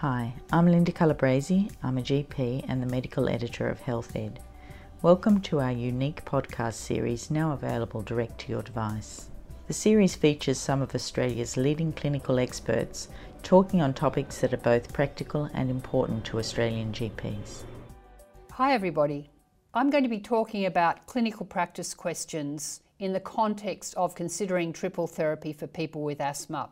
Hi, I'm Linda Calabresi. I'm a GP and the medical editor of Healthed. Welcome to our unique podcast series now available direct to your device. The series features some of Australia's leading clinical experts talking on topics that are both practical and important to Australian GPs. Hi, everybody. I'm going to be talking about clinical practice questions in the context of considering triple therapy for people with asthma.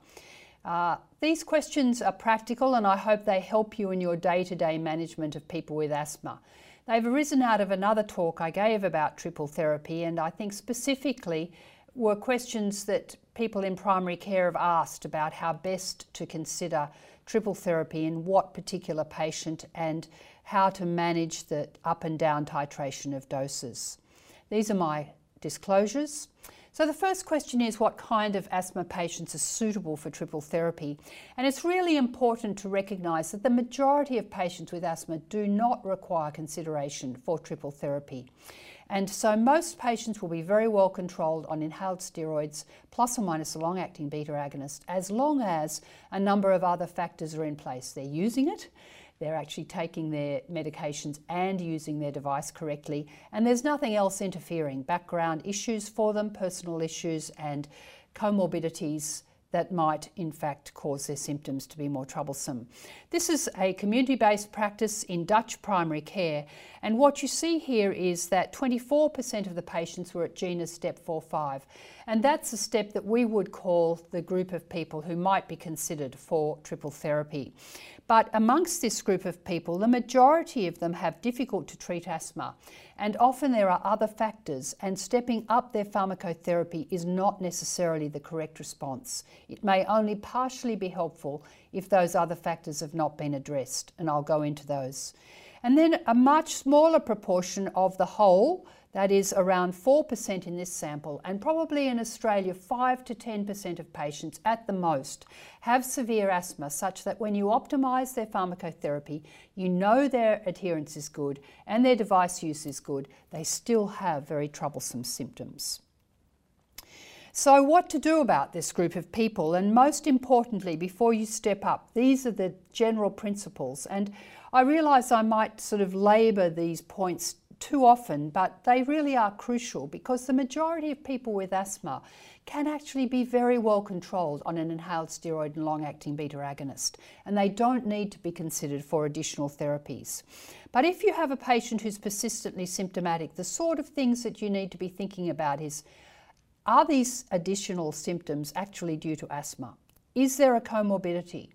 Uh, these questions are practical and I hope they help you in your day to day management of people with asthma. They've arisen out of another talk I gave about triple therapy, and I think specifically were questions that people in primary care have asked about how best to consider triple therapy in what particular patient and how to manage the up and down titration of doses. These are my disclosures. So the first question is what kind of asthma patients are suitable for triple therapy? And it's really important to recognise that the majority of patients with asthma do not require consideration for triple therapy. And so most patients will be very well controlled on inhaled steroids plus or minus a long acting beta agonist as long as a number of other factors are in place. They're using it, they're actually taking their medications and using their device correctly, and there's nothing else interfering. Background issues for them, personal issues, and comorbidities that might in fact cause their symptoms to be more troublesome. This is a community based practice in Dutch primary care, and what you see here is that 24% of the patients were at GINA step 4 5, and that's a step that we would call the group of people who might be considered for triple therapy. But amongst this group of people, the majority of them have difficult to treat asthma, and often there are other factors, and stepping up their pharmacotherapy is not necessarily the correct response. It may only partially be helpful if those other factors have not been addressed, and I'll go into those. And then a much smaller proportion of the whole that is around 4% in this sample, and probably in Australia, 5 to 10% of patients at the most have severe asthma, such that when you optimise their pharmacotherapy, you know their adherence is good and their device use is good, they still have very troublesome symptoms. So, what to do about this group of people? And most importantly, before you step up, these are the general principles. And I realise I might sort of labour these points too often, but they really are crucial because the majority of people with asthma can actually be very well controlled on an inhaled steroid and long acting beta agonist, and they don't need to be considered for additional therapies. But if you have a patient who's persistently symptomatic, the sort of things that you need to be thinking about is are these additional symptoms actually due to asthma? Is there a comorbidity?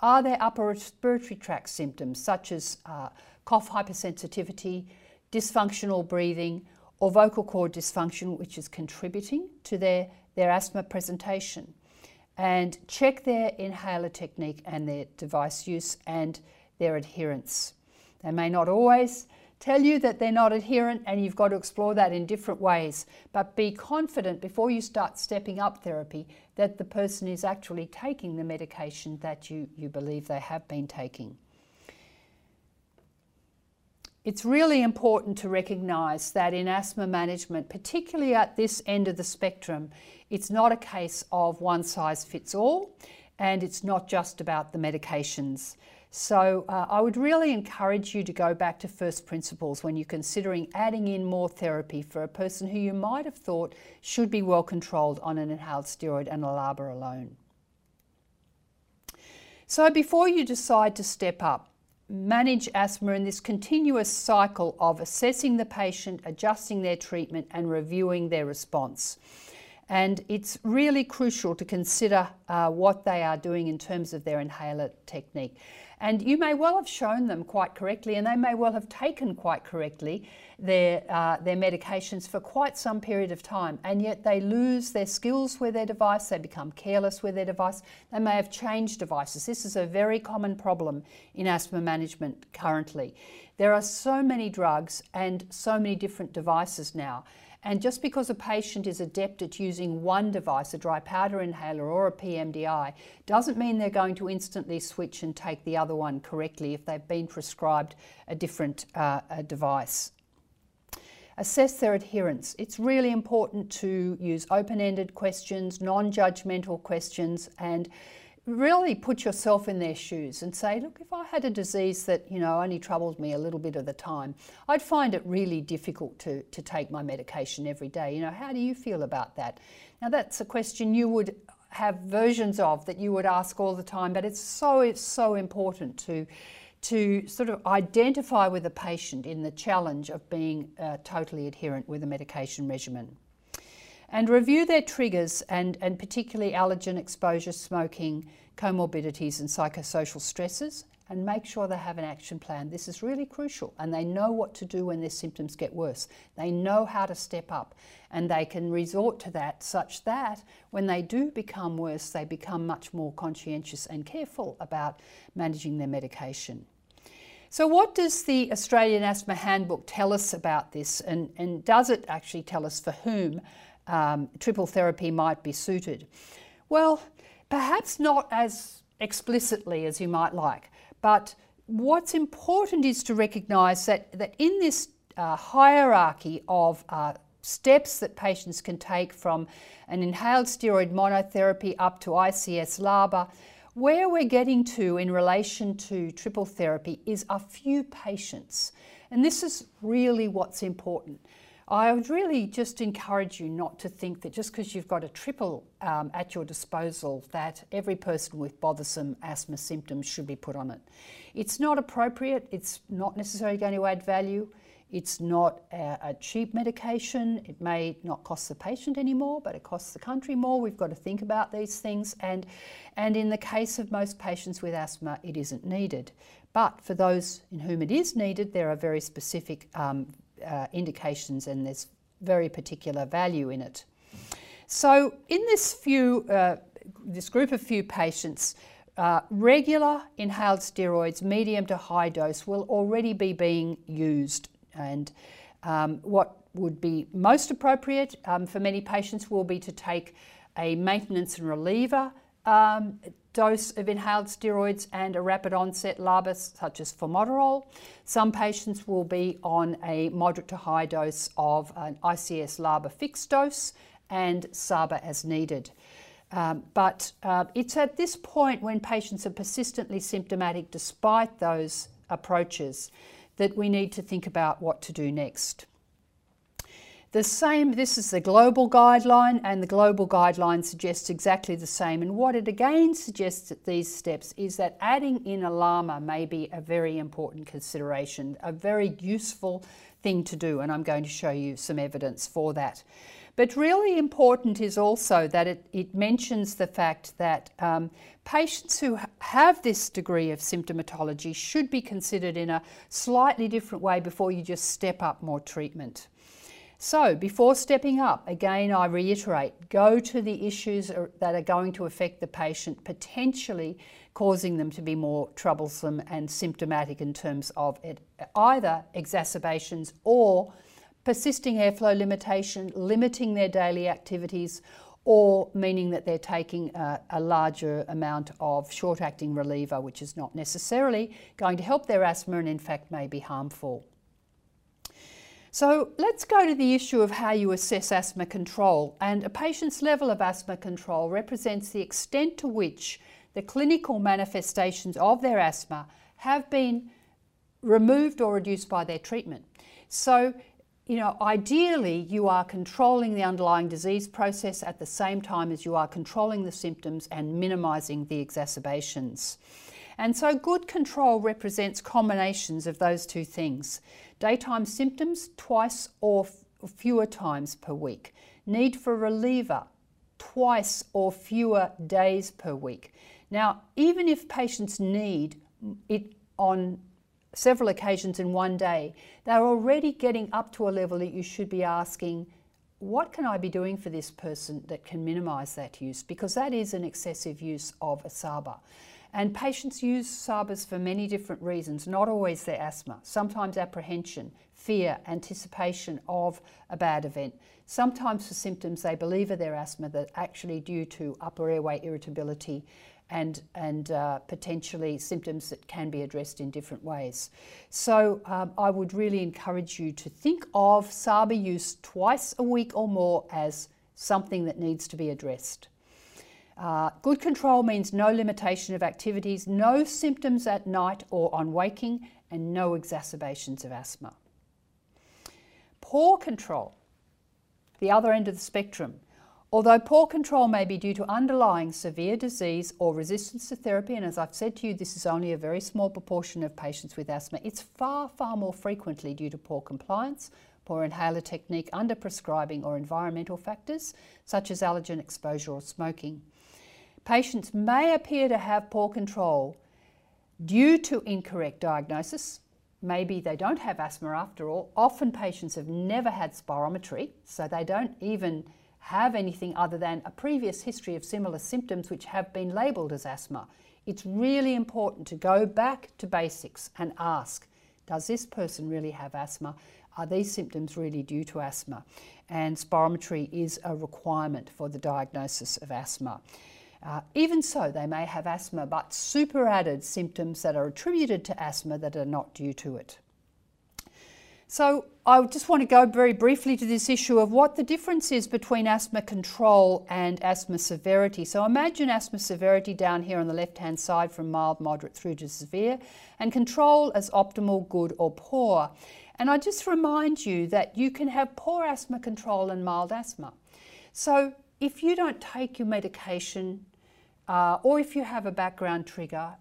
Are there upper respiratory tract symptoms such as uh, cough hypersensitivity, dysfunctional breathing, or vocal cord dysfunction, which is contributing to their, their asthma presentation. And check their inhaler technique and their device use and their adherence. They may not always tell you that they're not adherent, and you've got to explore that in different ways. But be confident before you start stepping up therapy that the person is actually taking the medication that you, you believe they have been taking. It's really important to recognise that in asthma management, particularly at this end of the spectrum, it's not a case of one size fits all and it's not just about the medications. So uh, I would really encourage you to go back to first principles when you're considering adding in more therapy for a person who you might have thought should be well controlled on an inhaled steroid and a LABA alone. So before you decide to step up, manage asthma in this continuous cycle of assessing the patient, adjusting their treatment, and reviewing their response. And it's really crucial to consider uh, what they are doing in terms of their inhaler technique. And you may well have shown them quite correctly, and they may well have taken quite correctly their, uh, their medications for quite some period of time, and yet they lose their skills with their device, they become careless with their device, they may have changed devices. This is a very common problem in asthma management currently. There are so many drugs and so many different devices now. And just because a patient is adept at using one device, a dry powder inhaler or a PMDI, doesn't mean they're going to instantly switch and take the other one correctly if they've been prescribed a different uh, a device. Assess their adherence. It's really important to use open ended questions, non judgmental questions, and really put yourself in their shoes and say, look, if I had a disease that, you know, only troubled me a little bit of the time, I'd find it really difficult to, to take my medication every day. You know, how do you feel about that? Now, that's a question you would have versions of that you would ask all the time, but it's so, it's so important to, to sort of identify with a patient in the challenge of being uh, totally adherent with a medication regimen and review their triggers and, and particularly allergen exposure, smoking, comorbidities, and psychosocial stresses, and make sure they have an action plan. This is really crucial, and they know what to do when their symptoms get worse. They know how to step up, and they can resort to that such that when they do become worse, they become much more conscientious and careful about managing their medication. So, what does the Australian Asthma Handbook tell us about this, and, and does it actually tell us for whom um, triple therapy might be suited? Well, perhaps not as explicitly as you might like, but what's important is to recognise that, that in this uh, hierarchy of uh, steps that patients can take from an inhaled steroid monotherapy up to ICS LABA, where we're getting to in relation to triple therapy is a few patients. And this is really what's important. I would really just encourage you not to think that just because you've got a triple um, at your disposal, that every person with bothersome asthma symptoms should be put on it. It's not appropriate, it's not necessarily going to add value. It's not a, a, cheap medication. It may not cost the patient anymore, but it costs the country more. We've got to think about these things. And, and in the case of most patients with asthma, it isn't needed. But for those in whom it is needed, there are very specific um, uh, indications and there's very particular value in it. So in this few, uh, this group of few patients, uh, regular inhaled steroids, medium to high dose, will already be being used. And um, what would be most appropriate um, for many patients will be to take a maintenance and reliever um, dose of inhaled steroids and a rapid onset LABA such as formoterol. Some patients will be on a moderate to high dose of an ICS LABA fixed dose and SABA as needed. Um, but uh, it's at this point when patients are persistently symptomatic despite those approaches that we need to think about what to do next. The same, this is the global guideline, and the global guideline suggests exactly the same. And what it again suggests at these steps is that adding in a LAMA may be a very important consideration, a very useful thing to do, and I'm going to show you some evidence for that. But really important is also that it, it mentions the fact that um, patients who have this degree of symptomatology should be considered in a slightly different way before you just step up more treatment. So, before stepping up, again I reiterate go to the issues that are going to affect the patient, potentially causing them to be more troublesome and symptomatic in terms of it, either exacerbations or persisting airflow limitation, limiting their daily activities, or meaning that they're taking a, a larger amount of short acting reliever, which is not necessarily going to help their asthma and, in fact, may be harmful. So let's go to the issue of how you assess asthma control. And a patient's level of asthma control represents the extent to which the clinical manifestations of their asthma have been removed or reduced by their treatment. So, you know, ideally, you are controlling the underlying disease process at the same time as you are controlling the symptoms and minimizing the exacerbations. And so, good control represents combinations of those two things. Daytime symptoms twice or fewer times per week. Need for reliever twice or fewer days per week. Now, even if patients need it on several occasions in one day, they're already getting up to a level that you should be asking, what can I be doing for this person that can minimise that use? Because that is an excessive use of a SABA. And patients use SABAs for many different reasons, not always their asthma, sometimes apprehension, fear, anticipation of a bad event, sometimes for symptoms they believe are their asthma that actually due to upper airway irritability and, and uh, potentially symptoms that can be addressed in different ways. So um, I would really encourage you to think of SABA use twice a week or more as something that needs to be addressed. Uh, good control means no limitation of activities, no symptoms at night or on waking, and no exacerbations of asthma. Poor control, the other end of the spectrum. Although poor control may be due to underlying severe disease or resistance to therapy, and as I've said to you, this is only a very small proportion of patients with asthma, it's far, far more frequently due to poor compliance, poor inhaler technique, underprescribing, or environmental factors such as allergen exposure or smoking. Patients may appear to have poor control due to incorrect diagnosis. Maybe they don't have asthma after all. Often patients have never had spirometry, so they don't even have anything other than a previous history of similar symptoms which have been labelled as asthma. It's really important to go back to basics and ask, does this person really have asthma? Are these symptoms really due to asthma? And spirometry is a requirement for the diagnosis of asthma. Uh, even so, they may have asthma, but superadded symptoms that are attributed to asthma that are not due to it. So, I just want to go very briefly to this issue of what the difference is between asthma control and asthma severity. So, imagine asthma severity down here on the left hand side from mild, moderate through to severe, and control as optimal, good, or poor. And I just remind you that you can have poor asthma control and mild asthma. So, if you don't take your medication, uh, or if you have a background trigger,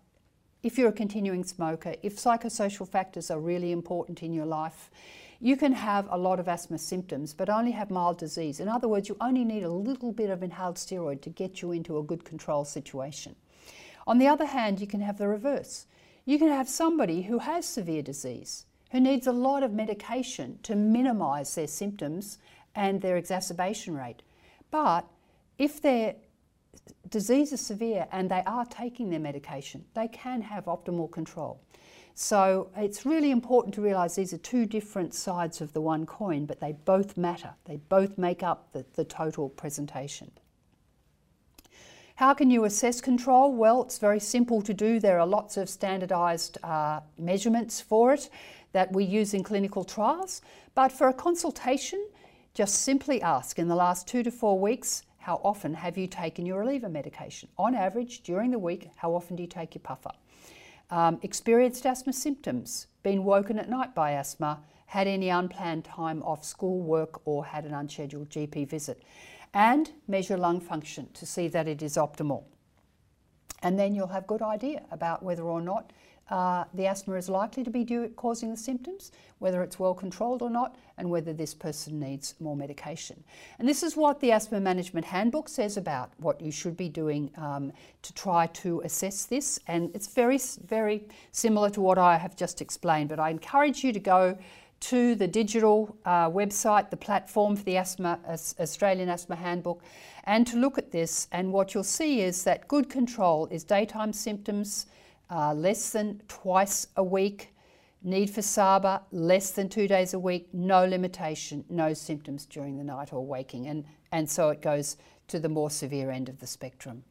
if you're a continuing smoker, if psychosocial factors are really important in your life, you can have a lot of asthma symptoms but only have mild disease. In other words, you only need a little bit of inhaled steroid to get you into a good control situation. On the other hand, you can have the reverse. You can have somebody who has severe disease, who needs a lot of medication to minimise their symptoms and their exacerbation rate. But if their disease is severe and they are taking their medication, they can have optimal control. So it's really important to realise these are two different sides of the one coin, but they both matter. They both make up the, the total presentation. How can you assess control? Well, it's very simple to do. There are lots of standardised uh, measurements for it that we use in clinical trials. But for a consultation, just simply ask in the last two to four weeks, how often have you taken your reliever medication? On average, during the week, how often do you take your puffer? Um, experienced asthma symptoms, been woken at night by asthma, had any unplanned time off school, work, or had an unscheduled GP visit. And measure lung function to see that it is optimal. And then you'll have good idea about whether or not uh, the asthma is likely to be due, causing the symptoms, whether it's well controlled or not, and whether this person needs more medication. And this is what the Asthma Management Handbook says about what you should be doing um, to try to assess this. And it's very, very similar to what I have just explained, but I encourage you to go to the digital uh, website, the platform for the asthma, Australian Asthma Handbook, and to look at this. And what you'll see is that good control is daytime symptoms, uh, less than twice a week. Need for SABA, less than two days a week, no limitation, no symptoms during the night or waking. And, and so it goes to the more severe end of the spectrum.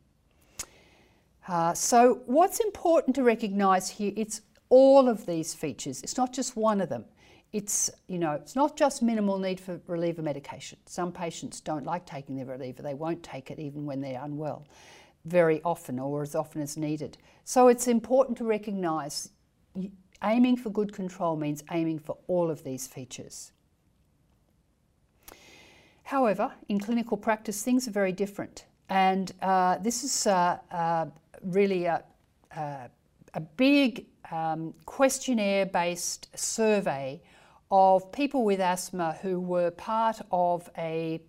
Uh, so what's important to recognise here, it's all of these features. It's not just one of them. It's, you know, it's not just minimal need for reliever medication. Some patients don't like taking their reliever. They won't take it even when they're unwell very often or as often as needed. So it's important to recognise aiming for good control means aiming for all of these features. However, in clinical practice, things are very different. And uh, this is uh, uh, really a, a big um, questionnaire based survey of people with asthma who were part of a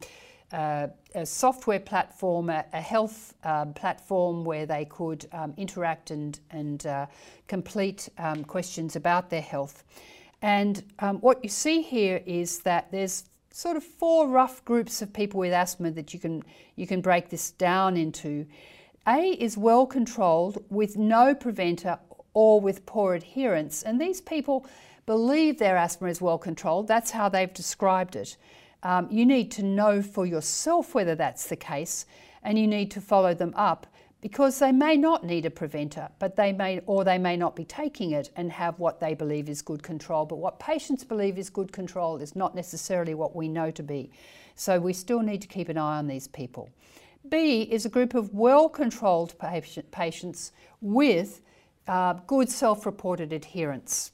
a software platform, a, a health um, platform where they could um, interact and, and uh, complete um, questions about their health. And um, what you see here is that there's sort of four rough groups of people with asthma that you can, you can break this down into. A is well controlled with no preventer or with poor adherence. And these people believe their asthma is well controlled. That's how they've described it. Um, you need to know for yourself whether that's the case and you need to follow them up because they may not need a preventer, but they may or they may not be taking it and have what they believe is good control. But what patients believe is good control is not necessarily what we know to be. So we still need to keep an eye on these people. B is a group of well controlled patient, patients with uh, good self reported adherence.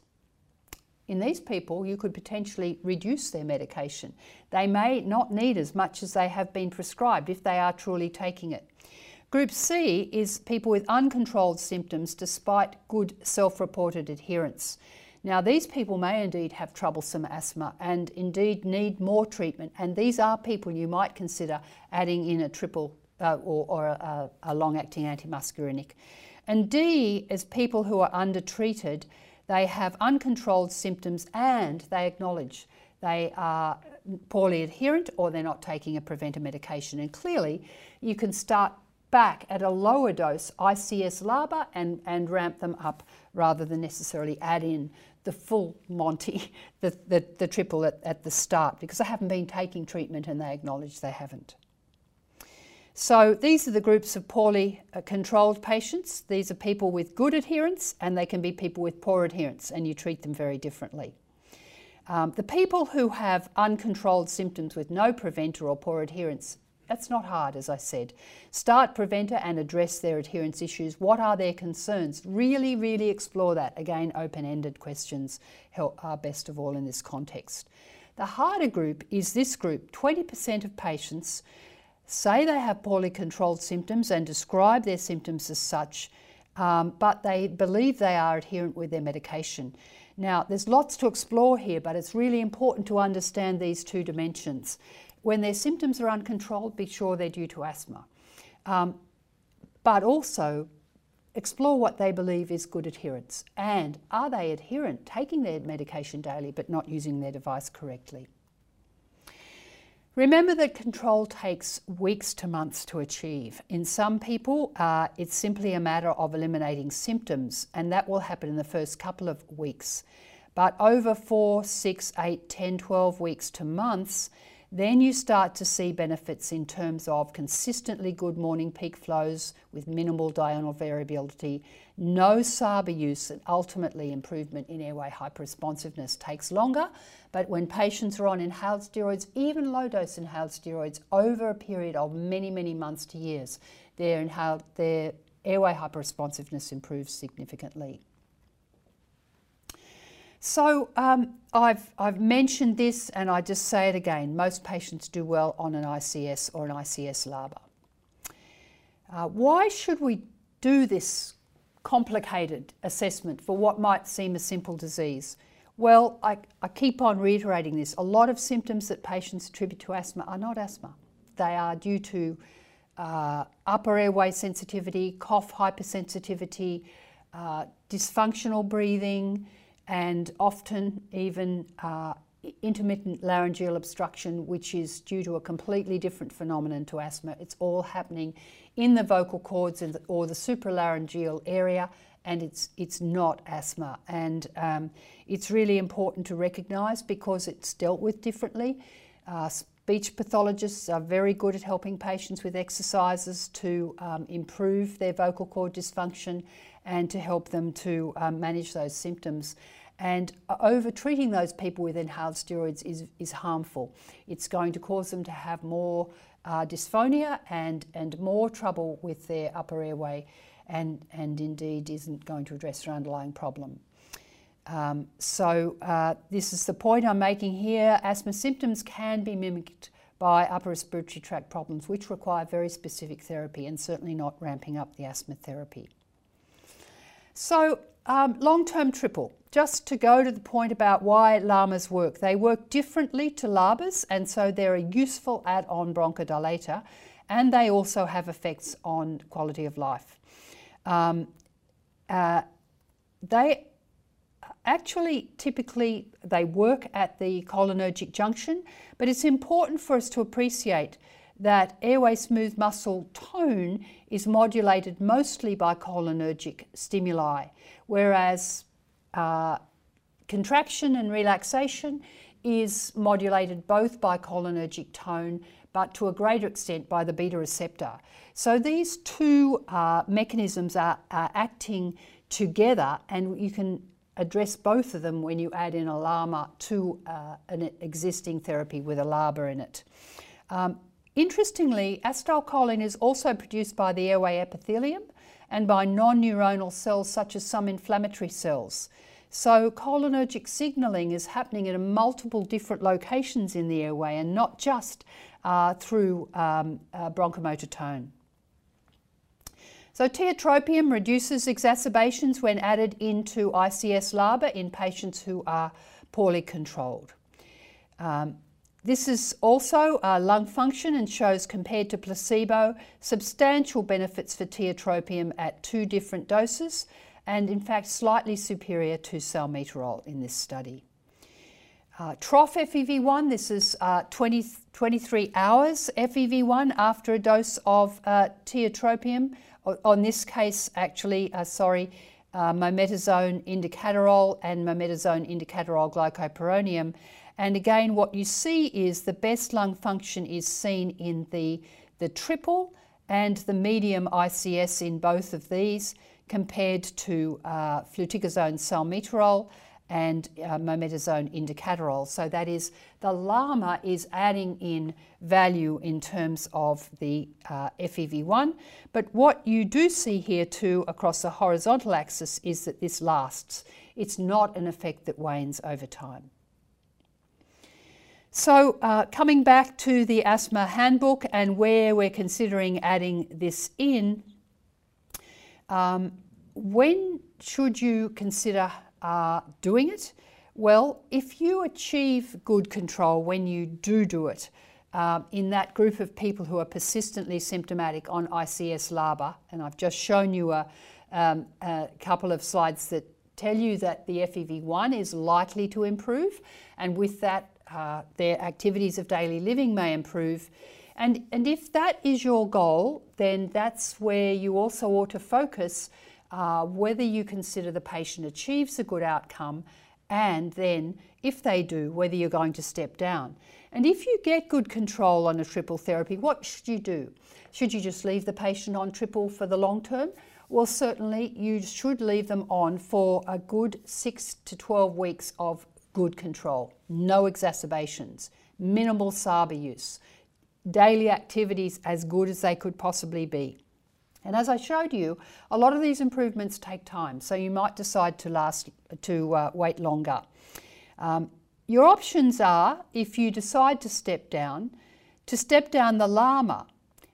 In these people, you could potentially reduce their medication. They may not need as much as they have been prescribed if they are truly taking it. Group C is people with uncontrolled symptoms despite good self reported adherence. Now, these people may indeed have troublesome asthma and indeed need more treatment, and these are people you might consider adding in a triple uh, or, or, a, a long acting antimuscarinic. And D is people who are undertreated, they have uncontrolled symptoms and they acknowledge they are poorly adherent or they're not taking a preventer medication. And clearly, you can start back at a lower dose ICS LABA and, and ramp them up rather than necessarily add in the full Monty, the, the, the triple at, at the start, because they haven't been taking treatment and they acknowledge they haven't. So these are the groups of poorly uh, controlled patients. These are people with good adherence and they can be people with poor adherence and you treat them very differently. Um, the people who have uncontrolled symptoms with no preventer or poor adherence that's not hard, as I said. Start preventer and address their adherence issues. What are their concerns? Really, really explore that. Again, open ended questions help, are best of all in this context. The harder group is this group 20% of patients say they have poorly controlled symptoms and describe their symptoms as such, um, but they believe they are adherent with their medication. Now, there's lots to explore here, but it's really important to understand these two dimensions. When their symptoms are uncontrolled, be sure they're due to asthma. Um, but also explore what they believe is good adherence and are they adherent, taking their medication daily but not using their device correctly. Remember that control takes weeks to months to achieve. In some people, uh, it's simply a matter of eliminating symptoms, and that will happen in the first couple of weeks. But over four, six, eight, 10, 12 weeks to months, then you start to see benefits in terms of consistently good morning peak flows with minimal diurnal variability, no SABA use, and ultimately improvement in airway hyperresponsiveness takes longer. But when patients are on inhaled steroids, even low dose inhaled steroids, over a period of many, many months to years, their, inhaled, their airway hyperresponsiveness improves significantly. So um, I've, I've mentioned this and I just say it again. Most patients do well on an ICS or an ICS LABA. Uh, why should we do this complicated assessment for what might seem a simple disease? Well, I, I keep on reiterating this. A lot of symptoms that patients attribute to asthma are not asthma. They are due to uh, upper airway sensitivity, cough hypersensitivity, uh, dysfunctional breathing, and often even uh, intermittent laryngeal obstruction, which is due to a completely different phenomenon to asthma. It's all happening in the vocal cords or the supralaryngeal area, and it's it's not asthma. And um, it's really important to recognise because it's dealt with differently. Uh, speech pathologists are very good at helping patients with exercises to um, improve their vocal cord dysfunction and to help them to um, manage those symptoms. And uh, over treating those people with inhaled steroids is, is harmful. It's going to cause them to have more uh, dysphonia and, and more trouble with their upper airway, and, and indeed isn't going to address their underlying problem. Um, so, uh, this is the point I'm making here. Asthma symptoms can be mimicked by upper respiratory tract problems, which require very specific therapy and certainly not ramping up the asthma therapy. So, um, long term triple, just to go to the point about why LAMAs work. They work differently to LABAs, and so they're a useful add on bronchodilator, and they also have effects on quality of life. Um, uh, they actually typically they work at the cholinergic junction but it's important for us to appreciate that airway smooth muscle tone is modulated mostly by cholinergic stimuli, whereas uh, contraction and relaxation is modulated both by cholinergic tone but to a greater extent by the beta receptor. So these two uh, mechanisms are, are, acting together, and you can address both of them when you add in a LAMA to uh, an existing therapy with a LABA in it. Um, Interestingly, acetylcholine is also produced by the airway epithelium and by non neuronal cells such as some inflammatory cells. So, cholinergic signalling is happening at multiple different locations in the airway and not just uh, through um, uh, bronchomotor tone. So, tiotropium reduces exacerbations when added into ICS LABA in patients who are poorly controlled. Um, this is also uh, lung function and shows, compared to placebo, substantial benefits for tiotropium at two different doses, and in fact, slightly superior to salmeterol in this study. Uh, trough FEV1, this is uh, 20, 23 hours FEV1 after a dose of uh, tiotropium, on this case, actually, uh, sorry, uh, mometasone indacaterol and mometasone indacaterol glycopyrronium and again, what you see is the best lung function is seen in the, the triple and the medium ICS in both of these compared to uh, fluticasone salmeterol and uh, mometasone indacaterol. So that is, the LAMA is adding in value in terms of the uh, FEV1. But what you do see here too across the horizontal axis is that this lasts. It's not an effect that wanes over time. So, uh, coming back to the asthma handbook and where we're considering adding this in, um, when should you consider uh, doing it? Well, if you achieve good control when you do do it, uh, in that group of people who are persistently symptomatic on ICS LABA, and I've just shown you a, um, a couple of slides that tell you that the FEV1 is likely to improve, and with that, uh, their activities of daily living may improve. And, and if that is your goal, then that's where you also ought to focus uh, whether you consider the patient achieves a good outcome and then, if they do, whether you're going to step down. And if you get good control on a triple therapy, what should you do? Should you just leave the patient on triple for the long term? Well, certainly you should leave them on for a good six to 12 weeks of good control, no exacerbations, minimal SABA use, daily activities as good as they could possibly be. And as I showed you, a lot of these improvements take time, so you might decide to last to uh, wait longer. Um, your options are, if you decide to step down, to step down the LAMA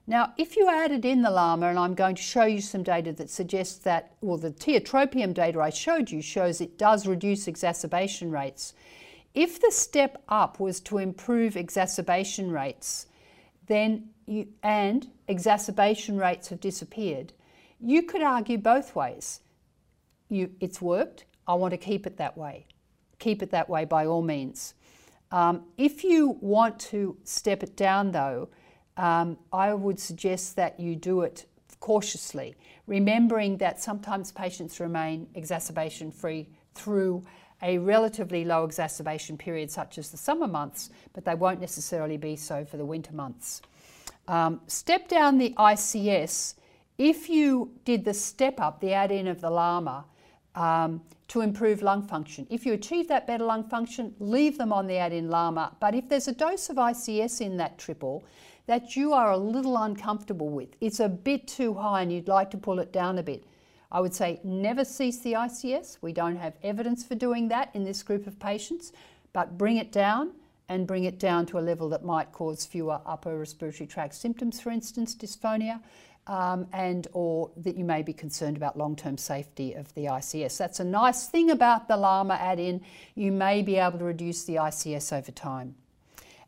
now, if you added in the LAMA, and I'm going to show you some data that suggests that, well, the tiotropium data I showed you shows it does reduce exacerbation rates. If the step up was to improve exacerbation rates, then you, and exacerbation rates have disappeared, you could argue both ways. You, it's worked, I want to keep it that way. Keep it that way by all means. Um, if you want to step it down though, um, I would suggest that you do it cautiously, remembering that sometimes patients remain exacerbation free through a relatively low exacerbation period, such as the summer months, but they won't necessarily be so for the winter months. Um, step down the ICS. If you did the step up, the add in of the LAMA, um, to improve lung function. If you achieve that better lung function, leave them on the add in LAMA. But if there's a dose of ICS in that triple, that you are a little uncomfortable with. It's a bit too high and you'd like to pull it down a bit. I would say never cease the ICS. We don't have evidence for doing that in this group of patients, but bring it down and bring it down to a level that might cause fewer upper respiratory tract symptoms, for instance, dysphonia, um, and or that you may be concerned about long-term safety of the ICS. That's a nice thing about the LAMA add-in. You may be able to reduce the ICS over time.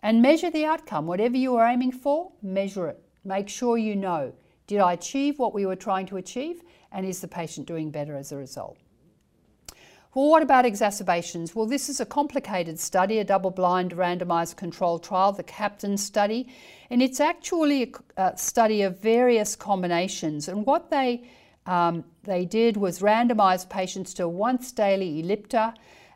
And measure the outcome. Whatever you are aiming for, measure it. Make sure you know did I achieve what we were trying to achieve? And is the patient doing better as a result? Well, what about exacerbations? Well, this is a complicated study, a double blind randomized controlled trial, the CAPTAIN study, and it's actually a, study of various combinations. And what they, um, they did was randomize patients to once daily Ellipta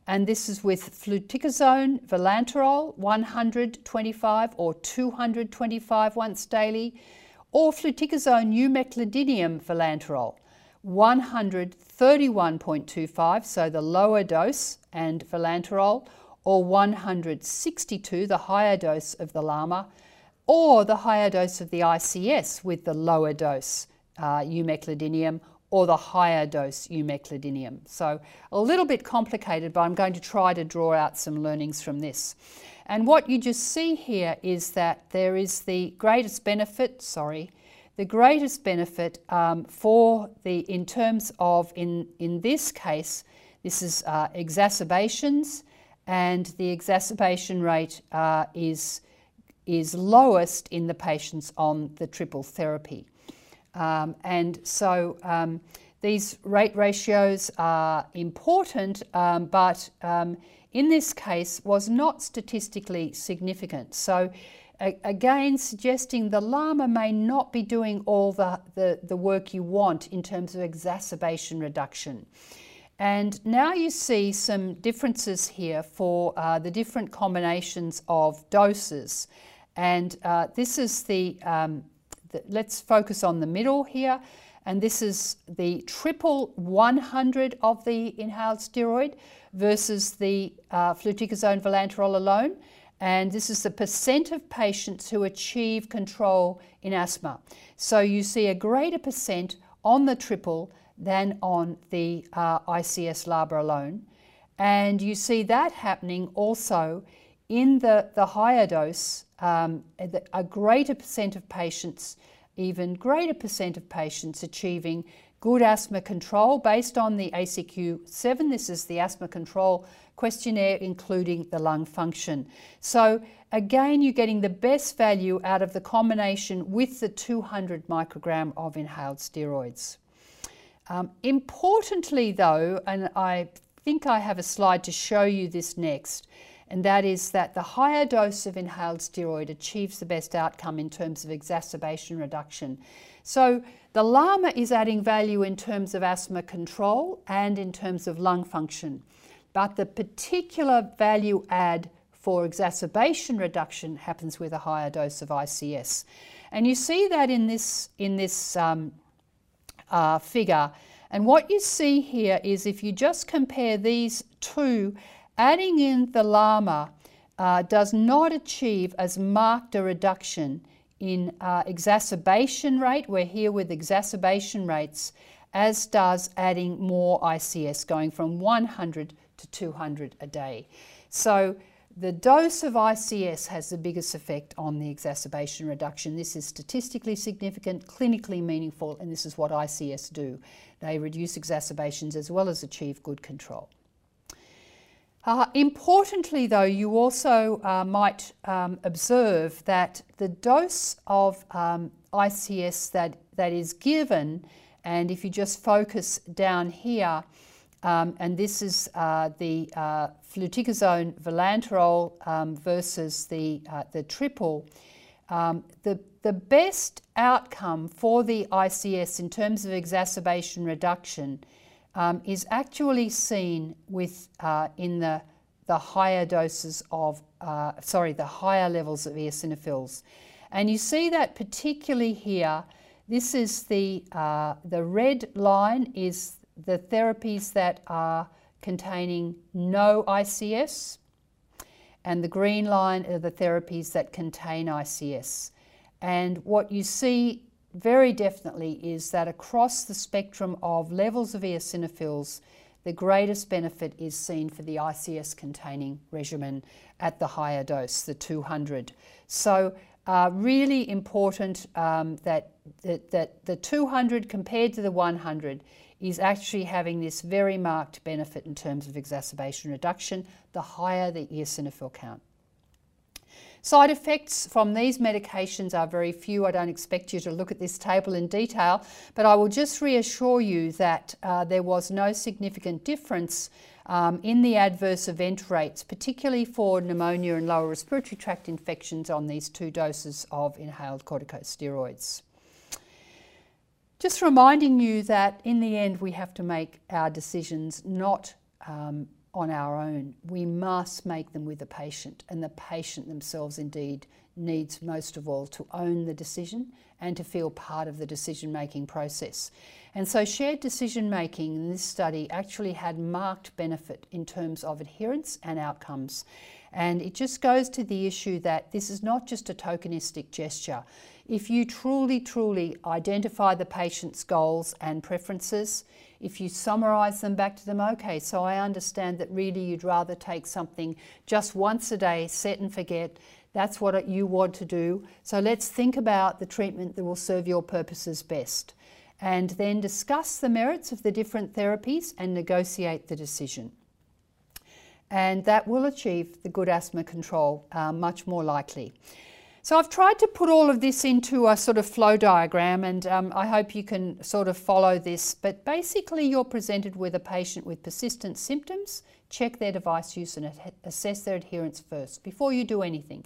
and this is with fluticasone, vilanterol, 125 or 225 once daily, or fluticasone umeclidinium vilanterol, 131.25, so the lower dose, and vilanterol, or 162, the higher dose of the LAMA, or the higher dose of the ICS with the lower dose uh, umeclidinium or the higher dose umeclidinium. So a little bit complicated, but I'm going to try to draw out some learnings from this. And what you just see here is that there is the greatest benefit, sorry, the greatest benefit um, for the, in terms of, in, in this case, this is uh, exacerbations, and the exacerbation rate uh, is, is lowest in the patients on the triple therapy. Um, and so um, these rate ratios are important, um, but um, in this case was not statistically significant. So again, suggesting the LAMA may not be doing all the, the, the work you want in terms of exacerbation reduction. And now you see some differences here for uh, the different combinations of doses. And uh, this is the, um, the, let's focus on the middle here. And this is the triple 100 of the inhaled steroid versus the uh, fluticasone vilanterol alone. And this is the percent of patients who achieve control in asthma. So you see a greater percent on the triple than on the uh, ICS LABA alone. And you see that happening also in the, the higher dose, um, a greater percent of patients, even greater percent of patients achieving good asthma control based on the ACQ7. This is the asthma control questionnaire, including the lung function. So, again, you're getting the best value out of the combination with the 200 microgram of inhaled steroids. Um, importantly, though, and I think I have a slide to show you this next, and that is that the higher dose of inhaled steroid achieves the best outcome in terms of exacerbation reduction. So the LAMA is adding value in terms of asthma control and in terms of lung function, but the particular value add for exacerbation reduction happens with a higher dose of ICS. And you see that in this, in this um, uh, figure. And what you see here is if you just compare these two, adding in the LAMA uh, does not achieve as marked a reduction in uh, exacerbation rate. We're here with exacerbation rates, as does adding more ICS, going from 100 to 200 a day. So the dose of ICS has the biggest effect on the exacerbation reduction. This is statistically significant, clinically meaningful, and this is what ICS do. They reduce exacerbations as well as achieve good control. Uh, importantly, though, you also uh, might um, observe that the dose of um, ICS that, that is given, and if you just focus down here, um, and this is uh, the uh, fluticasone vilanterol um, versus the, uh, the triple. Um, the, the best outcome for the ICS in terms of exacerbation reduction um, is actually seen with uh, in the, the higher doses of, uh, sorry, the higher levels of eosinophils. And you see that particularly here, this is the, uh, the red line is the therapies that are containing no ICS, and the green line are the therapies that contain ICS. And what you see very definitely is that across the spectrum of levels of eosinophils, the greatest benefit is seen for the ICS containing regimen at the higher dose, the 200. So, uh, really important um, that, that, that the 200 compared to the 100 is actually having this very marked benefit in terms of exacerbation reduction, the higher the eosinophil count. Side effects from these medications are very few. I don't expect you to look at this table in detail, but I will just reassure you that uh, there was no significant difference um, in the adverse event rates, particularly for pneumonia and lower respiratory tract infections on these two doses of inhaled corticosteroids. Just reminding you that in the end we have to make our decisions not um, on our own. We must make them with the patient, and the patient themselves indeed needs most of all to own the decision and to feel part of the decision making process. And so, shared decision making in this study actually had marked benefit in terms of adherence and outcomes. And it just goes to the issue that this is not just a tokenistic gesture. If you truly, truly identify the patient's goals and preferences, if you summarize them back to them, okay, so I understand that really you'd rather take something just once a day, set and forget, that's what you want to do. So let's think about the treatment that will serve your purposes best. And then discuss the merits of the different therapies and negotiate the decision. And that will achieve the good asthma control uh, much more likely. So I've tried to put all of this into a sort of flow diagram and um, I hope you can sort of follow this. But basically you're presented with a patient with persistent symptoms, check their device use and assess their adherence first before you do anything.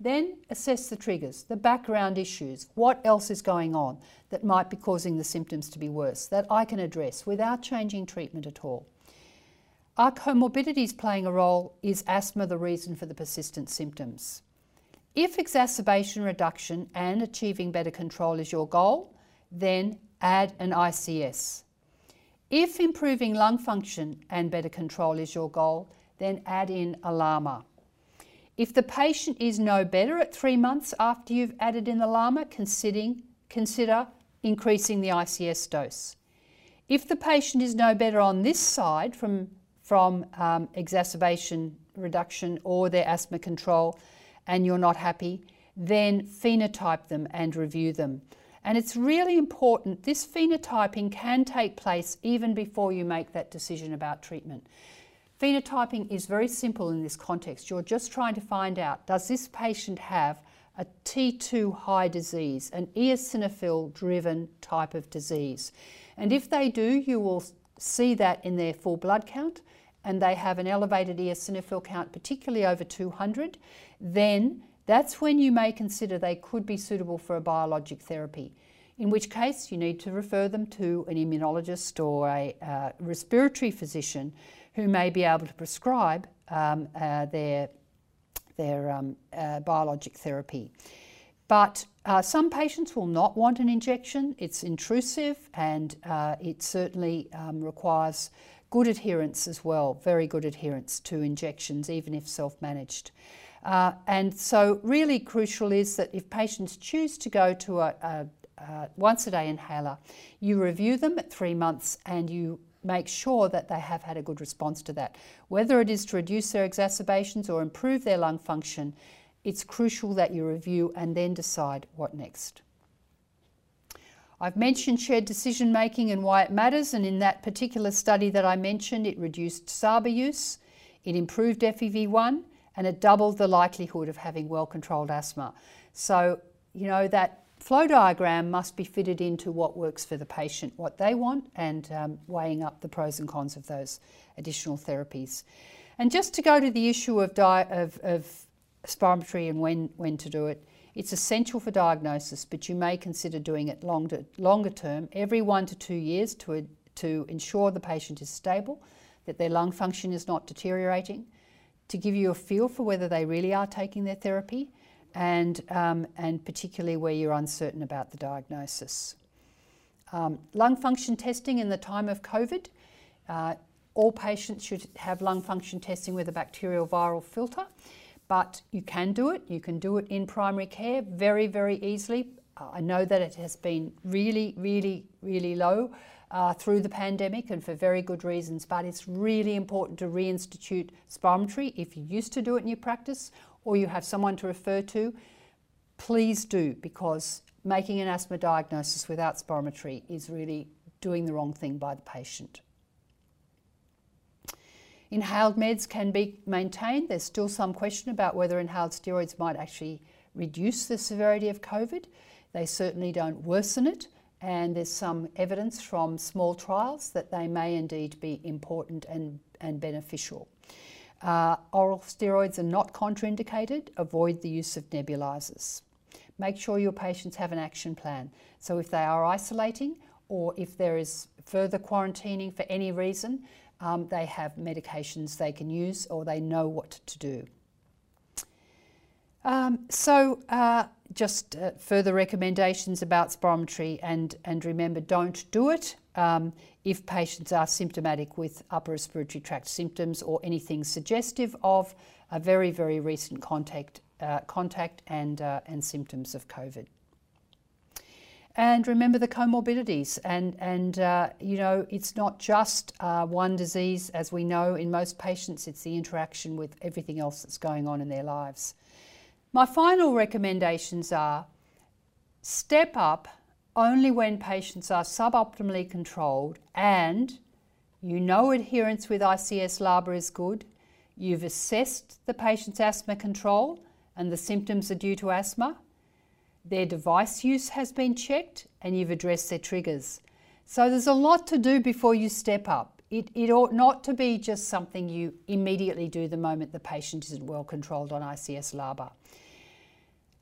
Then assess the triggers, the background issues, what else is going on that might be causing the symptoms to be worse that I can address without changing treatment at all. Are comorbidities playing a role? Is asthma the reason for the persistent symptoms? If exacerbation reduction and achieving better control is your goal, then add an ICS. If improving lung function and better control is your goal, then add in a LAMA. If the patient is no better at three months after you've added in the LAMA, consider increasing the ICS dose. If the patient is no better on this side from, from um, exacerbation reduction or their asthma control and you're not happy, then phenotype them and review them. And it's really important, this phenotyping can take place even before you make that decision about treatment. Phenotyping is very simple in this context. You're just trying to find out does this patient have a T2 high disease, an eosinophil driven type of disease? And if they do, you will see that in their full blood count and they have an elevated eosinophil count, particularly over 200, then that's when you may consider they could be suitable for a biologic therapy. In which case, you need to refer them to an immunologist or a uh, respiratory physician who may be able to prescribe um, uh, their, their um, uh, biologic therapy. But uh, some patients will not want an injection. It's intrusive and uh, it certainly um, requires good adherence as well, very good adherence to injections, even if self managed. Uh, and so, really crucial is that if patients choose to go to a, a, a once a day inhaler, you review them at three months and you make sure that they have had a good response to that. Whether it is to reduce their exacerbations or improve their lung function, it's crucial that you review and then decide what next. I've mentioned shared decision making and why it matters, and in that particular study that I mentioned, it reduced SABA use, it improved FEV1, and it doubled the likelihood of having well controlled asthma. So, you know, that flow diagram must be fitted into what works for the patient, what they want, and um, weighing up the pros and cons of those additional therapies. And just to go to the issue of, of, of spirometry and when, when to do it, it's essential for diagnosis, but you may consider doing it longer, longer term, every one to two years to, to ensure the patient is stable, that their lung function is not deteriorating, to give you a feel for whether they really are taking their therapy, and, um, and particularly where you're uncertain about the diagnosis. Um, lung function testing in the time of COVID. Uh, all patients should have lung function testing with a bacterial viral filter, but you can do it. You can do it in primary care very, very easily. Uh, I know that it has been really, really, really low uh, through the pandemic and for very good reasons, but it's really important to reinstitute spirometry if you used to do it in your practice or you have someone to refer to, please do because making an asthma diagnosis without spirometry is really doing the wrong thing by the patient. Inhaled meds can be maintained. There's still some question about whether inhaled steroids might actually reduce the severity of COVID. They certainly don't worsen it, and there's some evidence from small trials that they may indeed be important and, and beneficial. Uh, oral steroids are not contraindicated. Avoid the use of nebulizers. Make sure your patients have an action plan. So if they are isolating or if there is further quarantining for any reason, um, they have medications they can use or they know what to do. Um, so, uh, just uh, further recommendations about spirometry, and, and remember, don't do it um, if patients are symptomatic with upper respiratory tract symptoms or anything suggestive of a very, very recent contact, uh, contact and, uh, and symptoms of COVID. And remember the comorbidities, and, and uh, you know, it's not just uh, one disease, as we know in most patients, it's the interaction with everything else that's going on in their lives. My final recommendations are step up only when patients are suboptimally controlled and you know adherence with ICS LABA is good, you've assessed the patient's asthma control and the symptoms are due to asthma, their device use has been checked, and you've addressed their triggers. So there's a lot to do before you step up. It, it ought not to be just something you immediately do the moment the patient isn't well controlled on ICS LABA.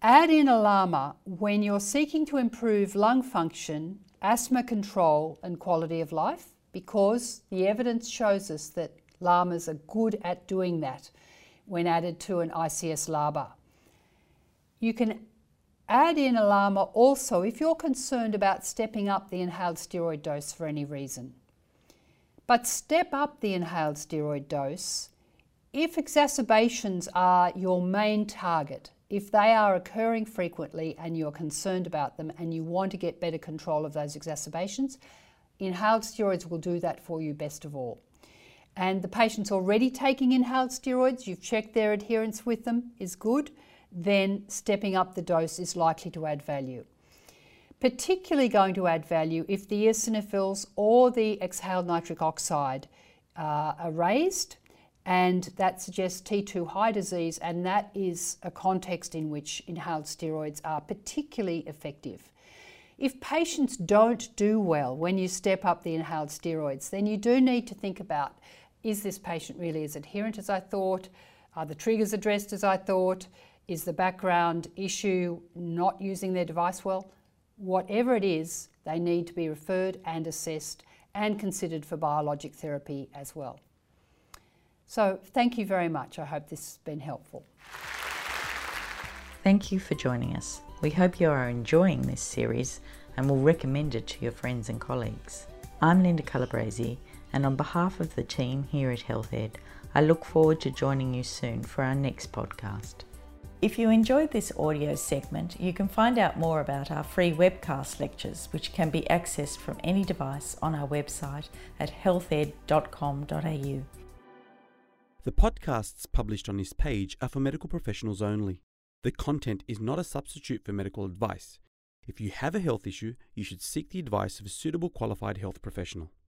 Add in a LAMA when you're seeking to improve lung function, asthma control, and quality of life because the evidence shows us that LAMAs are good at doing that when added to an ICS LABA. You can Add in a LAMA also if you're concerned about stepping up the inhaled steroid dose for any reason. But step up the inhaled steroid dose if exacerbations are your main target, if they are occurring frequently and you're concerned about them and you want to get better control of those exacerbations, inhaled steroids will do that for you best of all. And the patient's already taking inhaled steroids, you've checked their adherence with them, is good then stepping up the dose is likely to add value. Particularly going to add value if the eosinophils or the exhaled nitric oxide uh, are raised, and that suggests T2 high disease, and that is a context in which inhaled steroids are particularly effective. If patients don't do well when you step up the inhaled steroids, then you do need to think about is this patient really as adherent as I thought? Are the triggers addressed as I thought? Is the background issue not using their device well? Whatever it is, they need to be referred and assessed and considered for biologic therapy as well. So, thank you very much. I hope this has been helpful. Thank you for joining us. We hope you are enjoying this series and will recommend it to your friends and colleagues. I'm Linda Calabrese, and on behalf of the team here at HealthEd, I look forward to joining you soon for our next podcast. If you enjoyed this audio segment, you can find out more about our free webcast lectures, which can be accessed from any device on our website at healthed.com.au. The podcasts published on this page are for medical professionals only. The content is not a substitute for medical advice. If you have a health issue, you should seek the advice of a suitable qualified health professional.